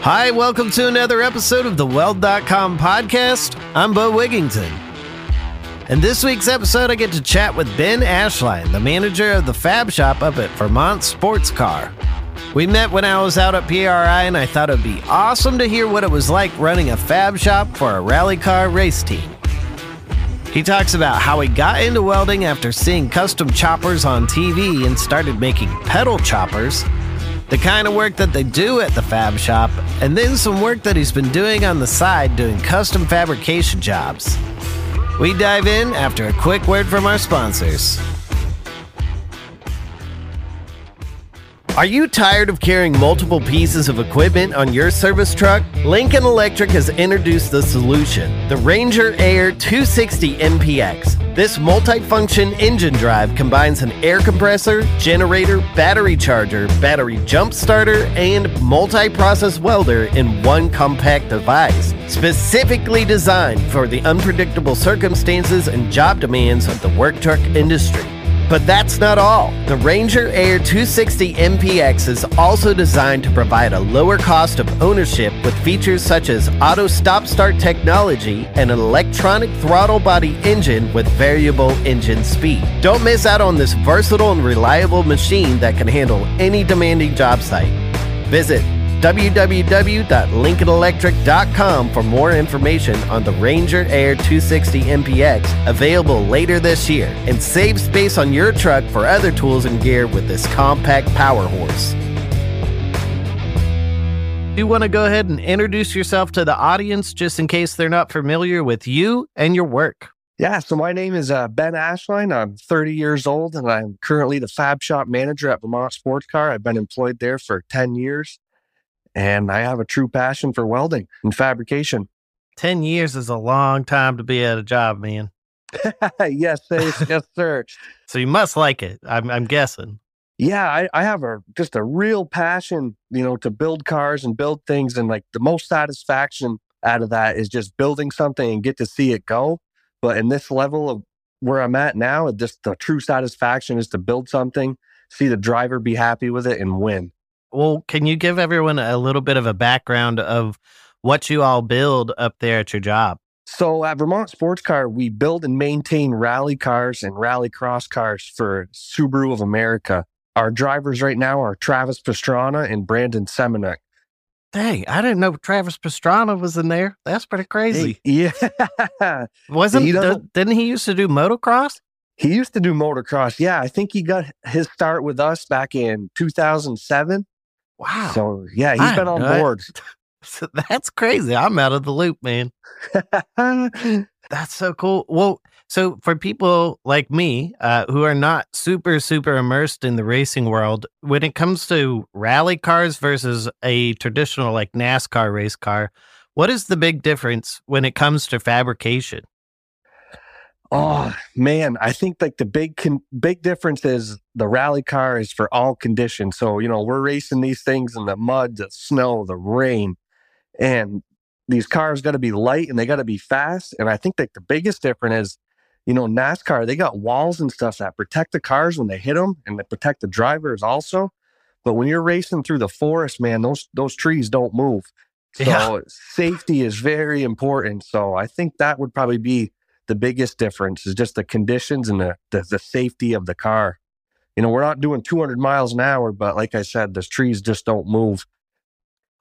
Hi, welcome to another episode of the Weld.com podcast. I'm Beau Wigington. In this week's episode, I get to chat with Ben Ashline, the manager of the Fab Shop up at Vermont Sports Car. We met when I was out at PRI, and I thought it'd be awesome to hear what it was like running a Fab Shop for a rally car race team. He talks about how he got into welding after seeing custom choppers on TV and started making pedal choppers, the kind of work that they do at the fab shop, and then some work that he's been doing on the side doing custom fabrication jobs. We dive in after a quick word from our sponsors. Are you tired of carrying multiple pieces of equipment on your service truck? Lincoln Electric has introduced the solution the Ranger Air 260 MPX. This multi-function engine drive combines an air compressor, generator, battery charger, battery jump starter, and multi-process welder in one compact device, specifically designed for the unpredictable circumstances and job demands of the work truck industry. But that's not all. The Ranger Air 260 MPX is also designed to provide a lower cost of ownership with features such as auto stop start technology and an electronic throttle body engine with variable engine speed. Don't miss out on this versatile and reliable machine that can handle any demanding job site. Visit www.lincolnelectric.com for more information on the Ranger Air 260 MPX available later this year and save space on your truck for other tools and gear with this compact power horse. You want to go ahead and introduce yourself to the audience just in case they're not familiar with you and your work. Yeah, so my name is uh, Ben Ashline. I'm 30 years old and I'm currently the fab shop manager at Vermont Sports Car. I've been employed there for 10 years and I have a true passion for welding and fabrication. 10 years is a long time to be at a job, man. yes, yes, sir. so you must like it, I'm, I'm guessing. Yeah, I, I have a just a real passion, you know, to build cars and build things. And like the most satisfaction out of that is just building something and get to see it go. But in this level of where I'm at now, just the true satisfaction is to build something, see the driver be happy with it, and win. Well, can you give everyone a little bit of a background of what you all build up there at your job? So at Vermont Sports Car, we build and maintain rally cars and rally cross cars for Subaru of America. Our drivers right now are Travis Pastrana and Brandon Semenuk. Dang, I didn't know Travis Pastrana was in there. That's pretty crazy. Yeah. Wasn't he didn't he used to do motocross? He used to do motocross. Yeah, I think he got his start with us back in 2007. Wow. So yeah, he's I been on board. So that's crazy. I'm out of the loop, man. that's so cool. Well, so for people like me uh, who are not super super immersed in the racing world, when it comes to rally cars versus a traditional like NASCAR race car, what is the big difference when it comes to fabrication? Oh man, I think like the big con- big difference is the rally car is for all conditions. So you know we're racing these things in the mud, the snow, the rain, and these cars got to be light and they got to be fast. And I think that the biggest difference is, you know, NASCAR they got walls and stuff that protect the cars when they hit them, and they protect the drivers also. But when you're racing through the forest, man, those those trees don't move. So yeah. safety is very important. So I think that would probably be the biggest difference is just the conditions and the, the, the safety of the car. You know, we're not doing 200 miles an hour, but like I said, the trees just don't move.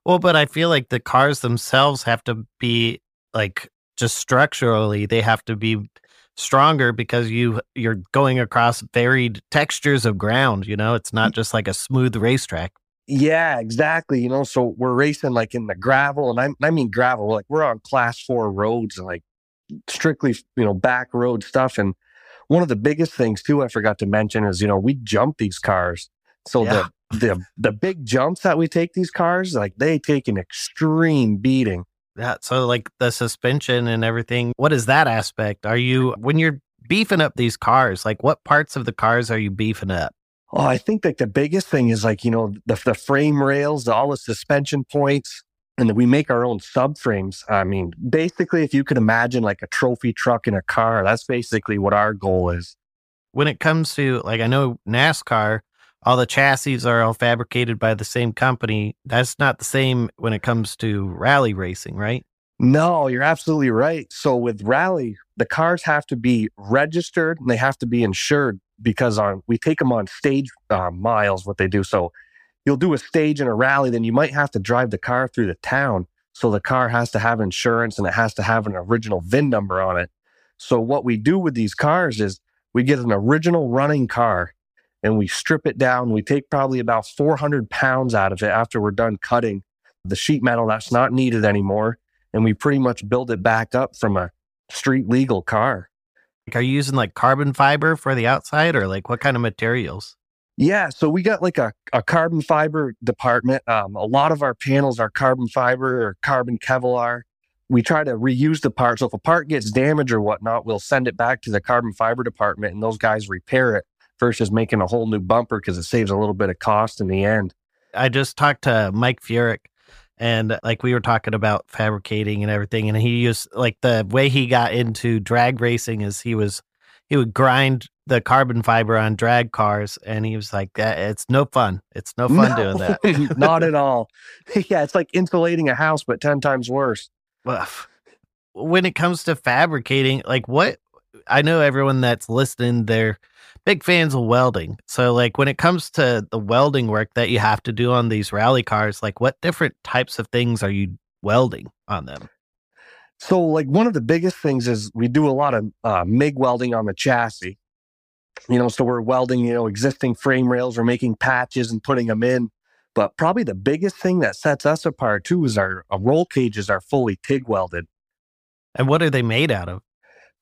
Well, but I feel like the cars themselves have to be like just structurally, they have to be stronger because you you're going across varied textures of ground. You know, it's not just like a smooth racetrack. Yeah, exactly. You know, so we're racing like in the gravel, and I, I mean gravel, like we're on class four roads, and like strictly, you know, back road stuff. And one of the biggest things too, I forgot to mention is, you know, we jump these cars So Yeah. the the the big jumps that we take these cars, like they take an extreme beating. Yeah. So like the suspension and everything, what is that aspect? Are you when you're beefing up these cars, like what parts of the cars are you beefing up? Oh, I think like the biggest thing is like, you know, the, the frame rails, all the suspension points, and then we make our own subframes. I mean, basically, if you could imagine like a trophy truck in a car, that's basically what our goal is. When it comes to like I know NASCAR, all the chassis are all fabricated by the same company. That's not the same when it comes to rally racing, right? No, you're absolutely right. So with rally, the cars have to be registered and they have to be insured because on we take them on stage uh, miles. What they do, so you'll do a stage in a rally, then you might have to drive the car through the town. So the car has to have insurance and it has to have an original VIN number on it. So what we do with these cars is we get an original running car and we strip it down. We take probably about 400 pounds out of it after we're done cutting the sheet metal that's not needed anymore and we pretty much build it back up from a street legal car. Like are you using like carbon fiber for the outside or like what kind of materials? Yeah, so we got like a, a carbon fiber department. Um, a lot of our panels are carbon fiber or carbon Kevlar. We try to reuse the part. So if a part gets damaged or whatnot, we'll send it back to the carbon fiber department and those guys repair it versus making a whole new bumper because it saves a little bit of cost in the end. I just talked to Mike Furyk and like we were talking about fabricating and everything and he used like the way he got into drag racing is he was he would grind the carbon fiber on drag cars and he was like that it's no fun it's no fun doing that. Not at all. yeah, it's like insulating a house, but 10 times worse. Well, when it comes to fabricating like what i know everyone that's listening they're big fans of welding so like when it comes to the welding work that you have to do on these rally cars like what different types of things are you welding on them So, like one of the biggest things is we do a lot of uh, MIG welding on the chassis. You know, so we're welding, you know, existing frame rails, we're making patches and putting them in. But probably the biggest thing that sets us apart too is our, our roll cages are fully TIG welded. and what are they made out of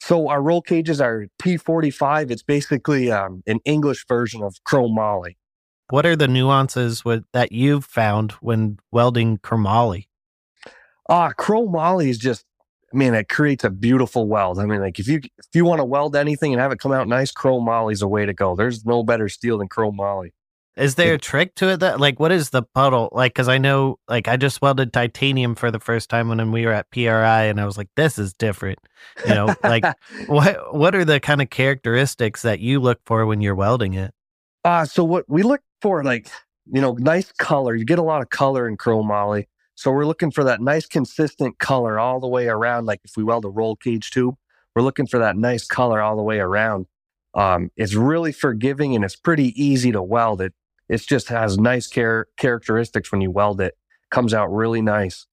So our roll cages are T45. It's basically um, an English version of chromoly. what are the nuances with that you've found when welding chromoly Ah, chromoly is just, man, it creates a beautiful weld. I mean, like if you if you want to weld anything and have it come out nice, chromoly is a way to go. There's no better steel than chromoly. Is there a trick to it that like what is the puddle like? Because I know like I just welded titanium for the first time when we were at PRI, and I was like, this is different. You know, like what what are the kind of characteristics that you look for when you're welding it? Uh, so what we look for, like, you know, nice color. You get a lot of color in chromoly. So we're looking for that nice, consistent color all the way around. Like if we weld a roll cage tube, we're looking for that nice color all the way around. Um, it's really forgiving and it's pretty easy to weld. It it just has nice char- characteristics when you weld it. Comes out really nice.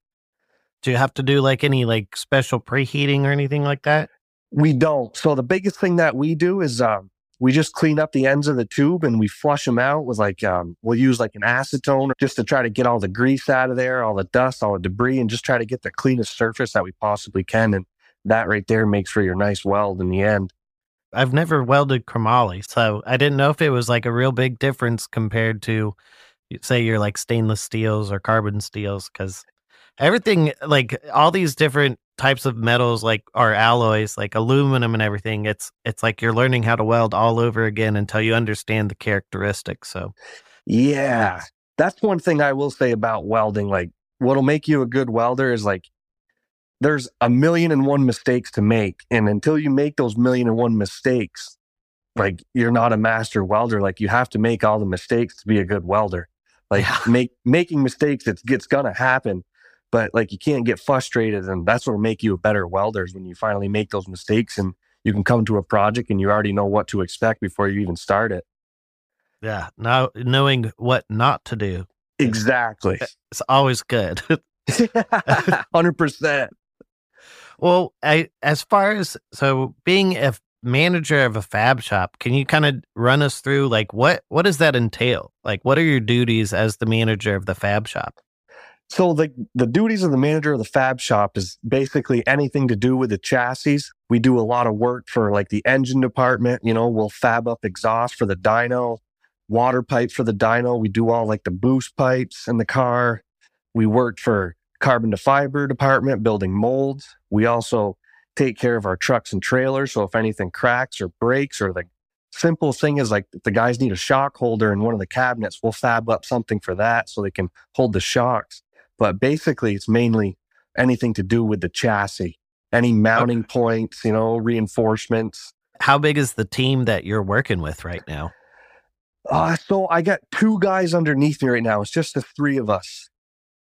Do you have to do like any like special preheating or anything like that? We don't. So the biggest thing that we do is um, we just clean up the ends of the tube and we flush them out with like um, we'll use like an acetone just to try to get all the grease out of there, all the dust, all the debris, and just try to get the cleanest surface that we possibly can. And that right there makes for your nice weld in the end. I've never welded chromoly, so I didn't know if it was like a real big difference compared to, say, your like stainless steels or carbon steels, because everything like all these different types of metals like or alloys like aluminum and everything it's it's like you're learning how to weld all over again until you understand the characteristics so Yeah, that's one thing I will say about welding. Like, what'll make you a good welder is like, there's a million and one mistakes to make. And until you make those million and one mistakes, like, you're not a master welder. Like, you have to make all the mistakes to be a good welder. Like, Yeah. make making mistakes, it's, it's gonna happen. But like, you can't get frustrated. And that's what will make you a better welder is when you finally make those mistakes and you can come to a project and you already know what to expect before you even start it. yeah now knowing what not to do Exactly. it's always good Hundred percent. Well, I, as far as so being a manager of a fab shop, can you kind of run us through like what what does that entail? Like, what are your duties as the manager of the fab shop? So the the duties of the manager of the fab shop is basically anything to do with the chassis. We do a lot of work for like the engine department. You know, we'll fab up exhaust for the dyno. water pipe for the dyno. We do all like the boost pipes in the car. We worked for carbon to fiber department building molds. We also take care of our trucks and trailers. So if anything cracks or breaks or the simple thing is like the guys need a shock holder in one of the cabinets, we'll fab up something for that so they can hold the shocks. But basically it's mainly anything to do with the chassis, any mounting okay. points, you know, reinforcements. How big is the team that you're working with right now? Uh, so I got two guys underneath me right now. It's just the three of us.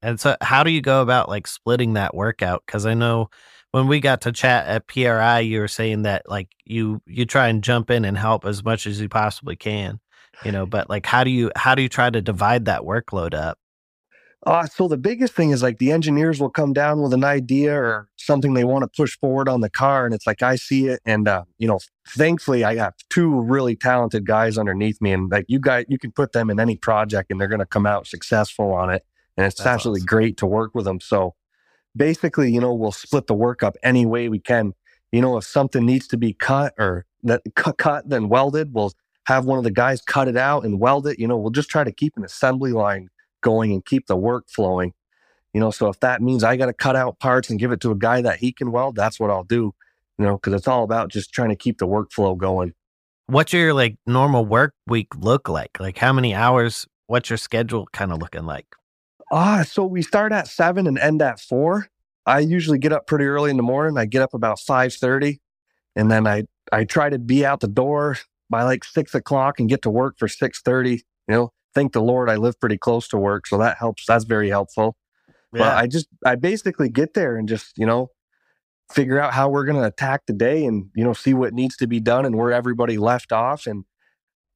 And so how do you go about like splitting that workout? Cause I know when we got to chat at PRI, you were saying that like you you try and jump in and help as much as you possibly can, you know. But like, how do you how do you try to divide that workload up? Uh, so the biggest thing is like the engineers will come down with an idea or something they want to push forward on the car, and it's like I see it, and uh, you know, thankfully I got two really talented guys underneath me, and like you guys, you can put them in any project, and they're going to come out successful on it, and it's That's absolutely awesome. great to work with them. So basically, you know, we'll split the work up any way we can. You know, if something needs to be cut or that cut, cut then welded, we'll have one of the guys cut it out and weld it. You know, we'll just try to keep an assembly line going and keep the work flowing. You know, so if that means I got to cut out parts and give it to a guy that he can weld, that's what I'll do. You know, because it's all about just trying to keep the workflow going. What's your like normal work week look like? Like how many hours? What's your schedule kind of looking like? Ah, so we start at seven and end at four. I usually get up pretty early in the morning. I get up about five thirty, and then I I try to be out the door by like six o'clock and get to work for six thirty. You know, thank the Lord I live pretty close to work, so that helps. That's very helpful. Yeah. But I just I basically get there and just you know figure out how we're going to attack the day and you know see what needs to be done and where everybody left off and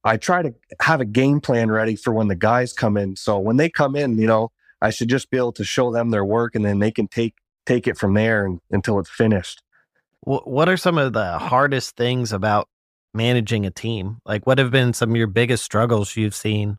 I try to have a game plan ready for when the guys come in. So when they come in, you know, I should just be able to show them their work and then they can take take it from there and, until it's finished. What are some of the hardest things about managing a team? Like what have been some of your biggest struggles you've seen?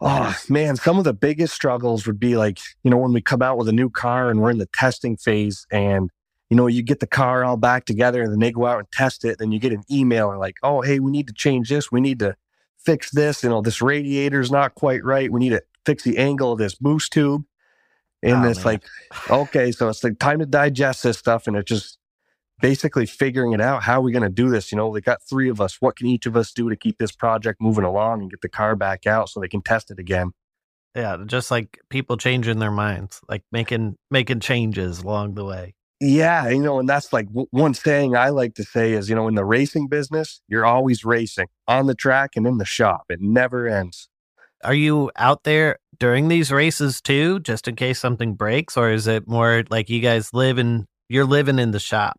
Oh man, some of the biggest struggles would be like, you know, when we come out with a new car and we're in the testing phase and you know, you get the car all back together and then they go out and test it. Then you get an email or like, oh, hey, we need to change this. We need to fix this. You know, this radiator's not quite right. We need to fix the angle of this boost tube. And oh, it's man. like, okay, so it's like time to digest this stuff. And it just basically figuring it out. How are we going to do this? You know, they got three of us. What can each of us do to keep this project moving along and get the car back out so they can test it again? Yeah, just like people changing their minds, like making making changes along the way. Yeah, you know, and that's like w- one saying I like to say is, you know, in the racing business, you're always racing on the track and in the shop. It never ends. Are you out there during these races too, just in case something breaks, or is it more like you guys live in you're living in the shop?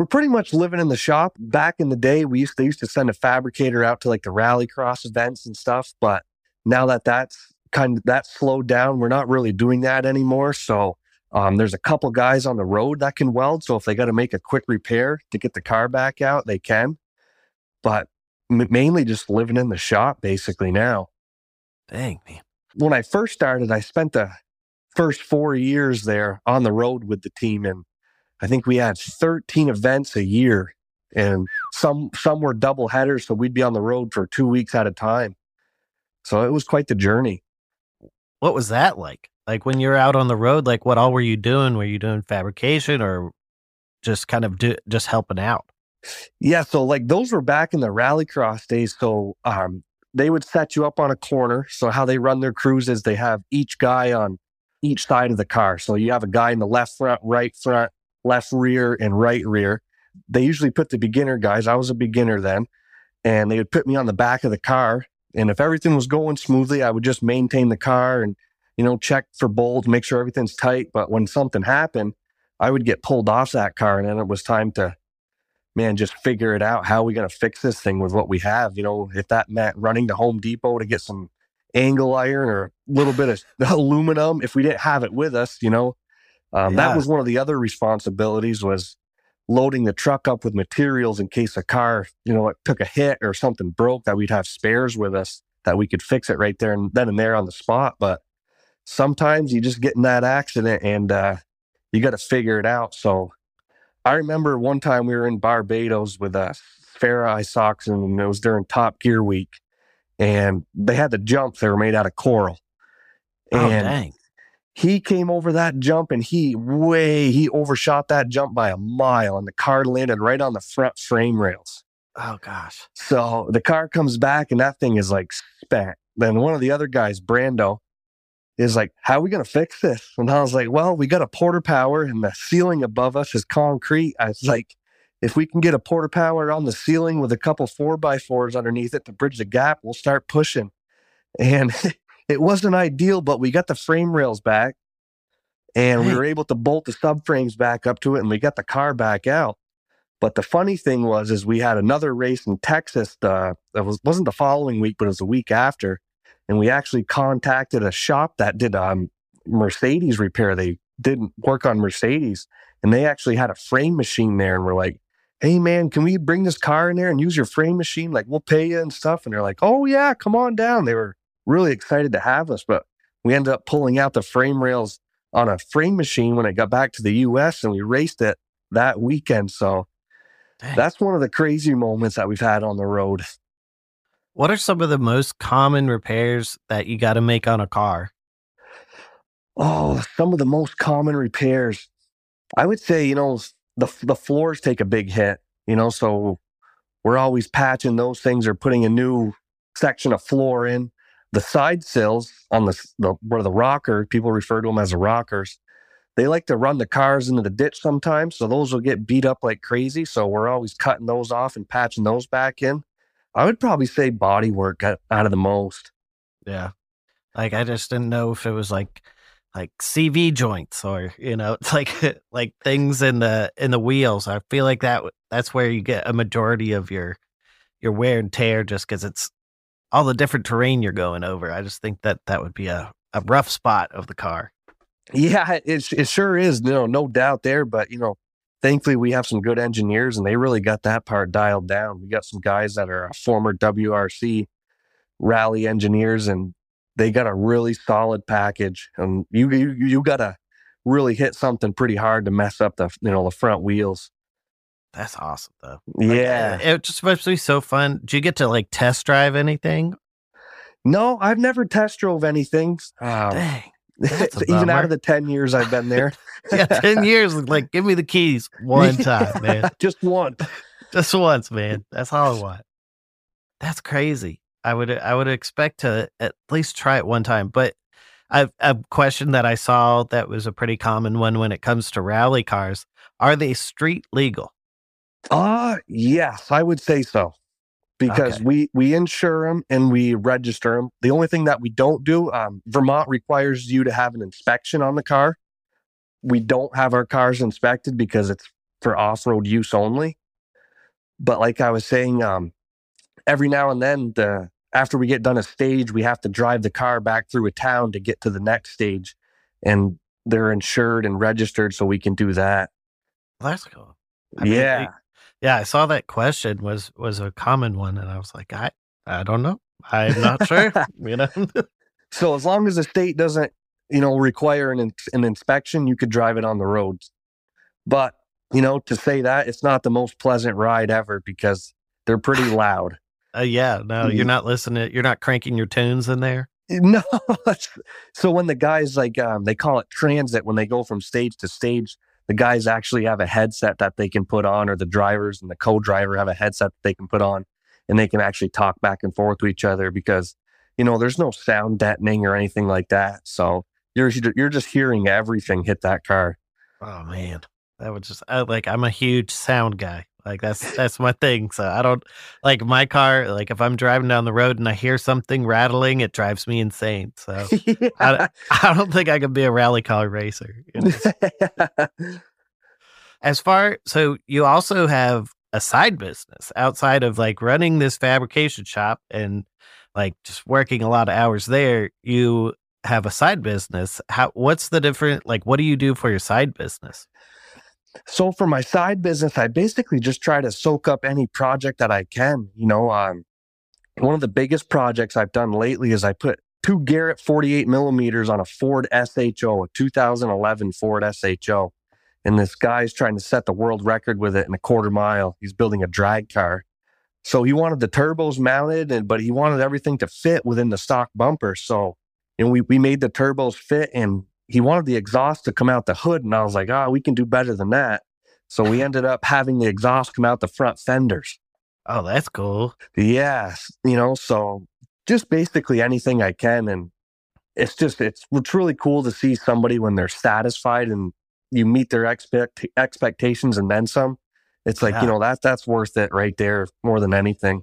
We're pretty much living in the shop. Back in the day, we used they used to send a fabricator out to like the rallycross events and stuff, but now that that's kind of that slowed down, we're not really doing that anymore. So um, there's a couple guys on the road that can weld. So if they got to make a quick repair to get the car back out, they can. But m- mainly just living in the shop basically now. Dang, man. When I first started, I spent the first four years there on the road with the team. And I think we had 13 events a year and some, some were double headers. So we'd be on the road for two weeks at a time. So it was quite the journey. What was that like? Like when you're out on the road, like what all were you doing? Were you doing fabrication or just kind of do, just helping out? Yeah, so like those were back in the rallycross days. So um, they would set you up on a corner. So how they run their crews is they have each guy on each side of the car. So you have a guy in the left front, right front, left rear, and right rear. They usually put the beginner guys. I was a beginner then, and they would put me on the back of the car. And if everything was going smoothly, I would just maintain the car and you know check for bolts, make sure everything's tight. But when something happened, I would get pulled off that car, and then it was time to man, just figure it out. How are we going to fix this thing with what we have? You know, if that meant running to Home Depot to get some angle iron or a little bit of aluminum, if we didn't have it with us, you know, um, yeah. that was one of the other responsibilities was loading the truck up with materials in case a car, you know, it took a hit or something broke that we'd have spares with us that we could fix it right there and then and there on the spot. But sometimes you just get in that accident and uh, you got to figure it out. So I remember one time we were in Barbados with uh, Sverre Isachsen, and it was during Top Gear Week. and they had the jumps. They were made out of coral. Oh, And dang. He came over that jump and he way he overshot that jump by a mile and the car landed right on the front frame rails. Oh, gosh. So the car comes back and that thing is like spent. Then one of the other guys, Brando, is like, How are we gonna fix this? And I was like, Well, we got a Porta Power and the ceiling above us is concrete. I was like, if we can get a Porta Power on the ceiling with a couple four by fours underneath it to bridge the gap, we'll start pushing. And it wasn't ideal, but we got the frame rails back and we were able to bolt the subframes back up to it and we got the car back out. But the funny thing was, is we had another race in Texas. Uh, that was wasn't the following week, but it was the week after, and we actually contacted a shop that did um, Mercedes repair. They didn't work on Mercedes, and they actually had a frame machine there. And we're like, "Hey, man, can we bring this car in there and use your frame machine? Like, we'll pay you and stuff." And they're like, "Oh yeah, come on down." They were really excited to have us, but we ended up pulling out the frame rails on a frame machine when it got back to the U.S. and we raced it that weekend. So Dang. that's one of the crazy moments that we've had on the road. What are some of the most common repairs that you got to make on a car? Oh, some of the most common repairs. I would say, you know, the the floors take a big hit, you know, so we're always patching those things or putting a new section of floor in. The side sills on the, the where the rocker, people refer to them as the rockers. They like to run the cars into the ditch sometimes, so those will get beat up like crazy. So we're always cutting those off and patching those back in. I would probably say body work out of the most. Yeah. Like I just didn't know if it was like like CV joints or you know, like like things in the in the wheels. I feel like that that's where you get a majority of your your wear and tear just cuz it's all the different terrain you're going over. I just think that that would be a a rough spot of the car. Yeah, it, it sure is. No, no doubt there. But, you know, thankfully we have some good engineers and they really got that part dialed down. We got some guys that are uh, former WRC rally engineers and they got a really solid package. And you, you, you got to really hit something pretty hard to mess up the, you know, the front wheels. That's awesome though. Like, Yeah. it just must be so fun. Do you get to like test drive anything? No, I've never test drove anything. Um, Dang. Even out of the 10 years I've been there. Yeah, 10 years like give me the keys one time, man. Just one. Just once, man. That's all I want. That's crazy. I would I would expect to at least try it one time. But a, a question that I saw that was a pretty common one when it comes to rally cars: Are they street legal? Uh yes, I would say so. Because Okay. we we insure them and we register them. The only thing that we don't do, um, Vermont requires you to have an inspection on the car. We don't have our cars inspected because it's for off-road use only. But like I was saying, um, every now and then, the after we get done a stage, we have to drive the car back through a town to get to the next stage, and they're insured and registered, so we can do that. Well, that's cool. I mean, yeah. Yeah. I saw that question was was a common one, and I was like, I I don't know. I'm not sure. you know. So as long as the state doesn't, you know, require an, an inspection, you could drive it on the roads. But you know, to say that it's not the most pleasant ride ever because they're pretty loud. Uh, yeah. No, you're not listening. You're not cranking your tunes in there. No, so when the guys like um, they call it transit when they go from stage to stage, the guys actually have a headset that they can put on, or the drivers and the co-driver have a headset that they can put on, and they can actually talk back and forth to each other because you know there's no sound deadening or anything like that. So you're you're just hearing everything hit that car. Oh man, that would just I, like I'm a huge sound guy. Like that's that's my thing. So I don't like my car. Like if I'm driving down the road and I hear something rattling, it drives me insane. So I, I don't think I could be a rally car racer. you know? As far so you also have a side business outside of like running this fabrication shop and like just working a lot of hours there. You have a side business. How what's the different like what do you do for your side business? So for my side business, I basically just try to soak up any project that I can. You know, um, one of the biggest projects I've done lately is I put two Garrett 48 millimeters on a Ford SHO, a 2011 Ford SHO. And this guy's trying to set the world record with it in a quarter mile. He's building a drag car. So he wanted the turbos mounted, and but he wanted everything to fit within the stock bumper. So, and we we made the turbos fit, and he wanted the exhaust to come out the hood, and I was like, oh, we can do better than that. So we ended up having the exhaust come out the front fenders. Oh, that's cool. Yes, you know, so just basically anything I can, and it's just it's it's really cool to see somebody when they're satisfied and you meet their expect expectations and then some. It's like, Yeah. you know, that that's worth it right there more than anything.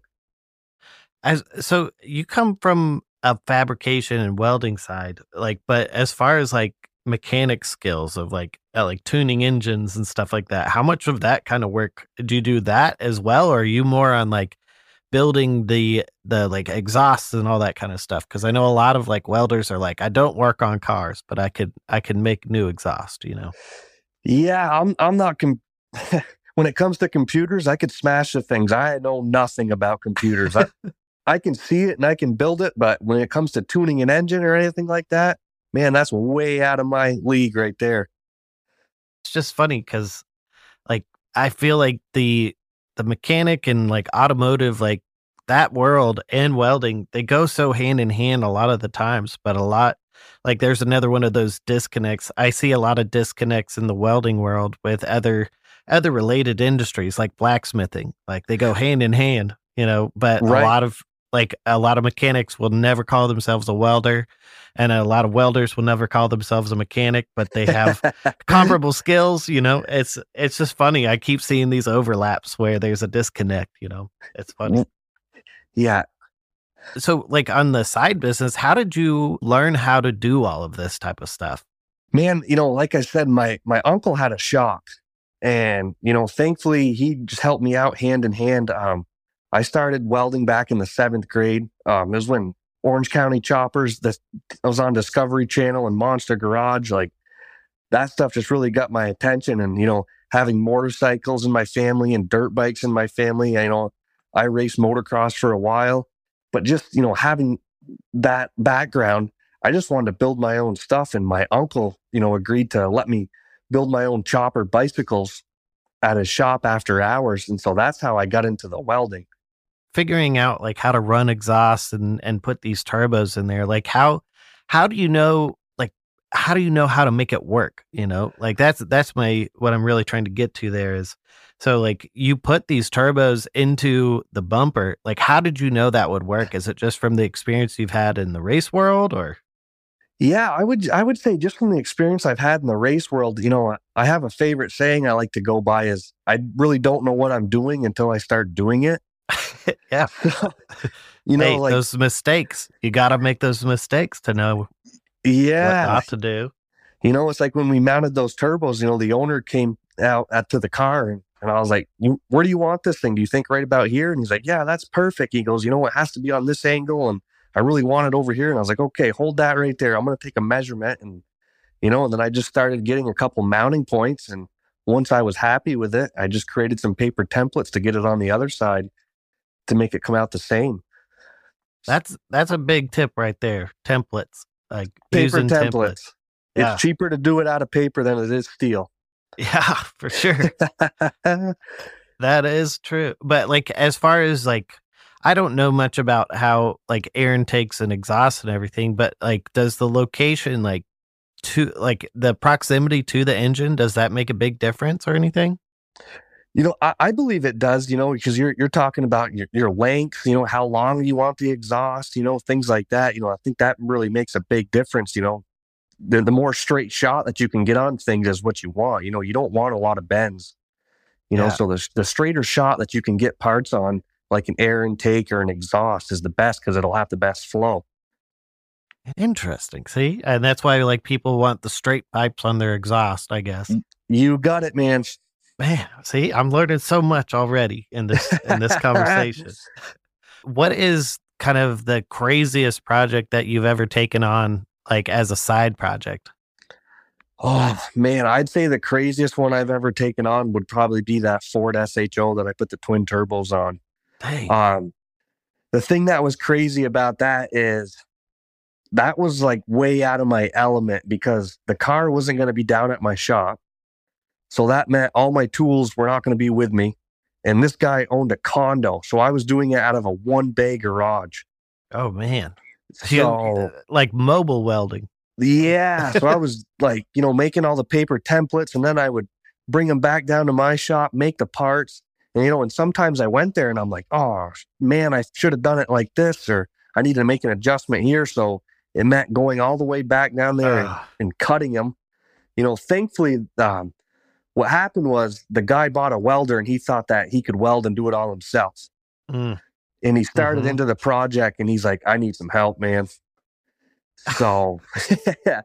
As so you come from a fabrication and welding side, like, but as far as like mechanic skills of like uh, like tuning engines and stuff like that, how much of that kind of work do you do that as well, or are you more on like building the the like exhausts and all that kind of stuff? Because I know a lot of like welders are like, I don't work on cars, but I could I can make new exhaust, you know. Yeah, I'm I'm not com- when it comes to computers, I could smash the things. I know nothing about computers. I I can see it and I can build it, but when it comes to tuning an engine or anything like that, man, that's way out of my league right there. it's just funny because like i feel like the the mechanic and like automotive like that world and welding they go so hand in hand a lot of the times but a lot like there's another one of those disconnects i see a lot of disconnects in the welding world with other other related industries like blacksmithing like they go hand in hand you know but Right. a lot of like a lot of mechanics will never call themselves a welder and a lot of welders will never call themselves a mechanic but they have comparable skills you know? It's it's just funny i keep seeing these overlaps where there's a disconnect you know? It's funny. Yeah, so like on the side business how did you learn how to do all of this type of stuff? Man, you know, like I said, my my uncle had a shop, and you know, thankfully he just helped me out hand in hand. Um, I started welding back in the seventh grade. Um, it was when Orange County Choppers, the I was on Discovery Channel and Monster Garage, like that stuff just really got my attention. And you know, having motorcycles in my family and dirt bikes in my family, you know, I raced motocross for a while, but just you know, having that background I just wanted to build my own stuff. And my uncle, you know, agreed to let me build my own chopper bicycles at his shop after hours. And so that's how I got into the welding. Figuring out like how to run exhaust and and put these turbos in there like how how do you know like how do you know how to make it work you know? Like that's that's my what i'm really trying to get to there is so like you put these turbos into the bumper like how did you know that would work? Is it just from the experience you've had in the race world or? Yeah, I would I would say just from the experience I've had in the race world, you know, I have a favorite saying I like to go by is I really don't know what I'm doing until I start doing it. yeah you know, hey, like those mistakes you got to make those mistakes to know yeah. what not to do You know, it's like when we mounted those turbos, you know, the owner came out at, to the car and, and I was like, you, where do you want this thing? Do you think right about here? And he's like, yeah, that's perfect. He goes, you know, it has to be on this angle. And I really want it over here. And I was like, okay, hold that right there. I'm going to take a measurement. And, you know, and then I just started getting a couple mounting points. And once I was happy with it, I just created some paper templates to get it on the other side to make it come out the same. that's that's a big tip right there templates like Paper using templates. templates Yeah. It's cheaper to do it out of paper than it is steel. Yeah, for sure. that is true. But like as far as like I don't know much about how like air intakes and exhaust and everything, but like does the location like to like the proximity to the engine, does that make a big difference or anything? You know, I, I believe it does, you know, because you're you're talking about your, your length, you know, how long you want the exhaust, you know, things like that. You know, I think that really makes a big difference, you know. The the more straight shot that you can get on things is what you want. You know, you don't want a lot of bends. You know, Yeah. so the the straighter shot that you can get parts on, like an air intake or an exhaust, is the best because it'll have the best flow. Interesting. See? And that's why like people want the straight pipes on their exhaust, I guess. You got it, man. Man, see, I'm learning so much already in this in this conversation. what is kind of the craziest project that you've ever taken on like as a side project Oh man, I'd say the craziest one I've ever taken on would probably be that Ford SHO that I put the twin turbos on. dang Um, the thing that was crazy about that is that was like way out of my element because the car wasn't going to be down at my shop. So that meant all my tools were not going to be with me. And this guy owned a condo. So I was doing it out of a one bay garage. Oh man. So, So like mobile welding. yeah. So I was like, you know, making all the paper templates and then I would bring them back down to my shop, make the parts. And, you know, and sometimes I went there and I'm like, oh man, I should have done it like this, or I need to make an adjustment here. So it meant going all the way back down there and, and cutting them. You know, thankfully, um, what happened was the guy bought a welder and he thought that he could weld and do it all himself. Mm. And he started Mhm. into the project and he's like, I need some help, man. So that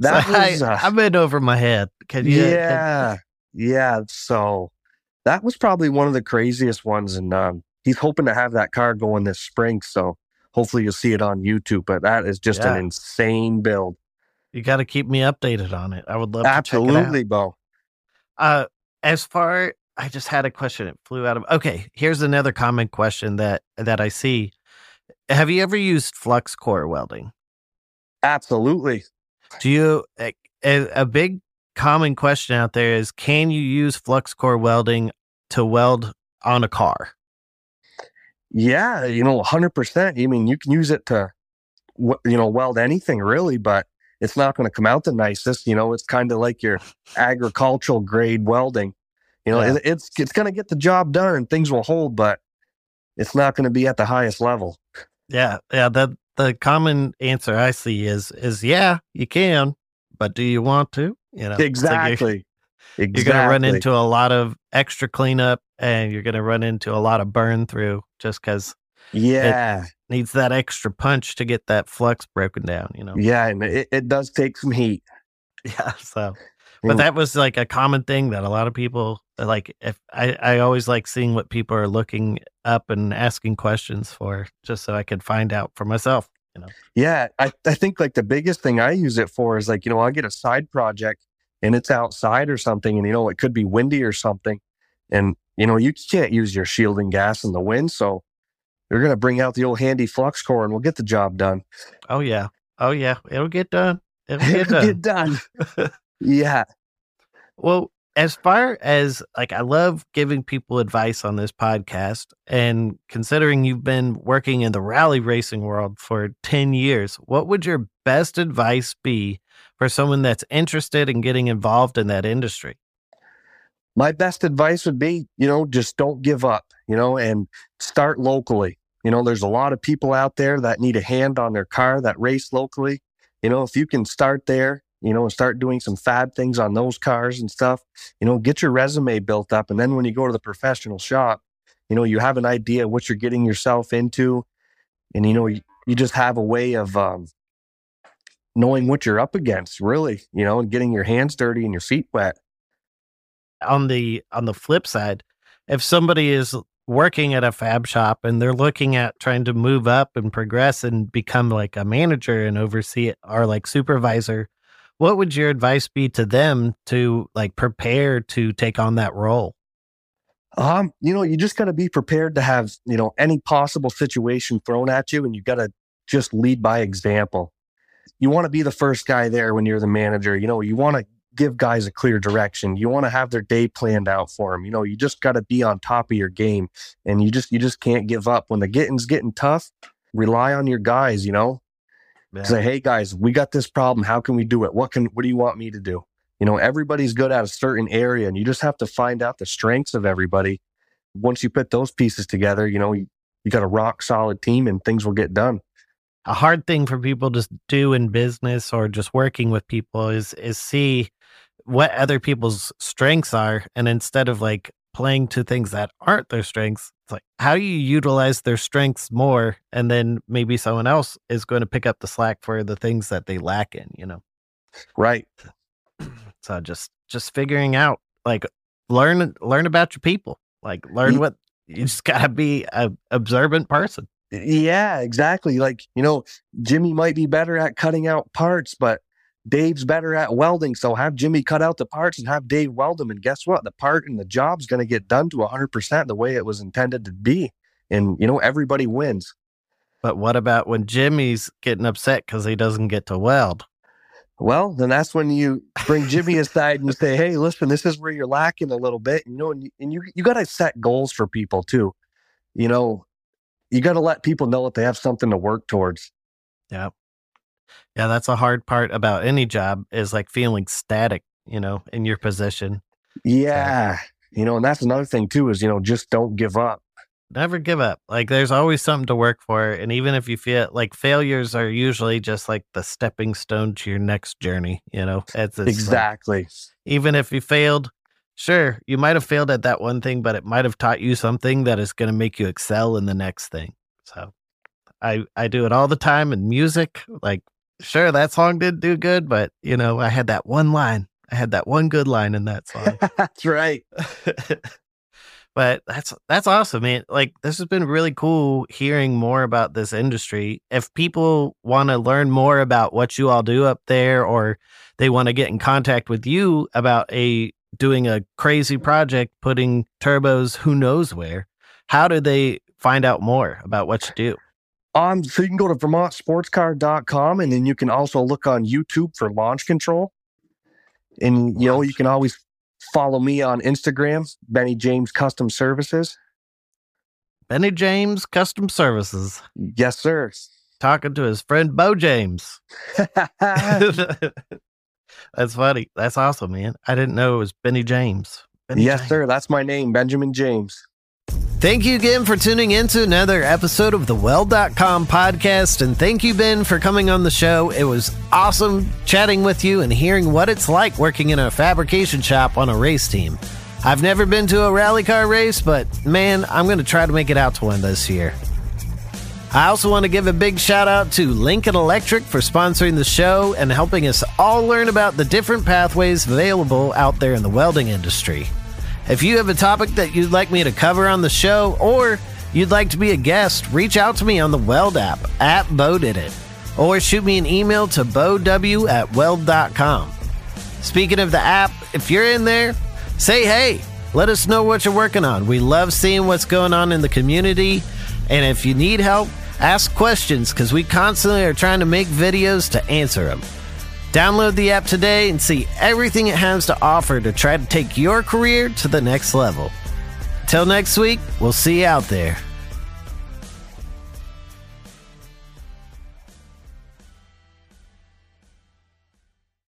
So was, I, uh, I'm in over my head. Can you? can- yeah, yeah. So that was probably one of the craziest ones, and um, he's hoping to have that car going this spring. So hopefully you'll see it on YouTube. But that is just Yeah. an insane build. you got to keep me updated on it. I would love to Absolutely, Beau. Check it out. Uh, as far, I just had a question. It flew out of. Okay, here's another common question that that I see. Have you ever used flux core welding? Absolutely. Do you a, a big common question out there is can you use flux core welding to weld on a car? Yeah, you know, hundred percent. I mean, you can use it to, you know, weld anything really, but it's not going to come out the nicest. You know, it's kind of like your agricultural grade welding. You know, Yeah. it, it's it's going to get the job done and things will hold, but it's not going to be at the highest level. Yeah, yeah. The the common answer I see is is yeah, you can, but do you want to? You know, like you're- Exactly. You're, going to run into a lot of extra cleanup, and you're going to run into a lot of burn through just because yeah, needs that extra punch to get that flux broken down. You know. yeah, and it, it does take some heat. Yeah. So, but that was like a common thing that a lot of people uh, like. If I, I always like seeing what people are looking up and asking questions for, just so I could find out for myself. You know? Yeah, I, I think like the biggest thing I use it for is like, you know, I get a side project and it's outside or something, and you know, it could be windy or something. And, you know, you can't use your shielding gas in the wind. So you're going to bring out the old handy flux core and we'll get the job done. Oh yeah. Oh yeah. It'll get done. It'll get It'll done. get done. yeah. Well, as far as like, I love giving people advice on this podcast. And considering you've been working in the rally racing world for 10 years, what would your best advice be for someone that's interested in getting involved in that industry? My best advice would be, you know, just don't give up, you know, and start locally. You know, there's a lot of people out there that need a hand on their car that race locally. You know, if you can start there, you know, and start doing some fab things on those cars and stuff, you know, get your resume built up. And then when you go to the professional shop, you know, you have an idea what you're getting yourself into. And, you know, you, you just have a way of um, knowing what you're up against, really, you know, and getting your hands dirty and your feet wet. On the on the flip side, if somebody is working at a fab shop and they're looking at trying to move up and progress and become like a manager and oversee it or like supervisor, what would your advice be to them to like prepare to take on that role? Um, you know, you just got to be prepared to have, you know, any possible situation thrown at you and you got to just lead by example. You want to be the first guy there when you're the manager. You know, you want to give guys a clear direction. You want to have their day planned out for them. You know, you just got to be on top of your game and you just you just can't give up when the getting's getting tough. Rely on your guys, you know. Say, "Hey guys, we got this problem. How can we do it? What can what do you want me to do?" You know, everybody's good at a certain area and you just have to find out the strengths of everybody. Once you put those pieces together, you know, you, you got a rock solid team and things will get done. a hard thing for people to do in business or just working with people is is see what other people's strengths are and instead of like playing to things that aren't their strengths it's like how do you utilize their strengths more and then maybe someone else is going to pick up the slack for the things that they lack in you know Right. so just just figuring out like learn learn about your people like learn what you just gotta be a observant person Yeah, exactly. Like, you know, Jimmy might be better at cutting out parts, but Dave's better at welding. So have Jimmy cut out the parts and have Dave weld them. And guess what? The part and the job's going to get done to 100% the way it was intended to be. And, you know, everybody wins. But what about when Jimmy's getting upset because he doesn't get to weld? Well, then that's when you bring Jimmy aside and say, "Hey, listen, this is where you're lacking a little bit." You know, and you, and you, you got to set goals for people too. You know, you got to let people know that they have something to work towards. Yeah, yeah, that's a hard part about any job is like feeling static. You know, in your position. Yeah, so. you know, and that's another thing too is you know just don't give up never give up. Like there's always something to work for. And even if you feel like failures are usually just like the stepping stone to your next journey, you know? Exactly. Like, even if you failed, sure, you might have failed at that one thing, but it might have taught you something that is going to make you excel in the next thing. So I I do it all the time in music. Like, sure, that song did do good, but you know, I had that one line. I had that one good line in that song. That's right. but that's that's awesome man like this has been really cool hearing more about this industry if people want to learn more about what you all do up there or they want to get in contact with you about a doing a crazy project putting turbos who knows where how do they find out more about what you do um so you can go to vermontsportscar.com and then you can also look on youtube for launch control and you know you can always Follow me on Instagram, Benny James Custom Services. Benny James Custom Services. Yes, sir. Talking to his friend Beau James. That's funny. That's awesome, man. I didn't know it was Benny James. Benny yes, James. sir. That's my name, Benjamin James. Thank you again for tuning in to another episode of the Weld.com podcast. And thank you, Ben, for coming on the show. It was awesome chatting with you and hearing what it's like working in a fabrication shop on a race team. I've never been to a rally car race, but man, I'm going to try to make it out to one this year. I also want to give a big shout out to Lincoln Electric for sponsoring the show and helping us all learn about the different pathways available out there in the welding industry. If you have a topic that you'd like me to cover on the show or you'd like to be a guest, reach out to me on the Weld app at Beau Did It or shoot me an email to beau at weld.com. Speaking of the app, if you're in there, say hey. Let us know what you're working on. We love seeing what's going on in the community. And if you need help, ask questions because we constantly are trying to make videos to answer them. Download the app today and see everything it has to offer to try to take your career to the next level. Till next week, we'll see you out there.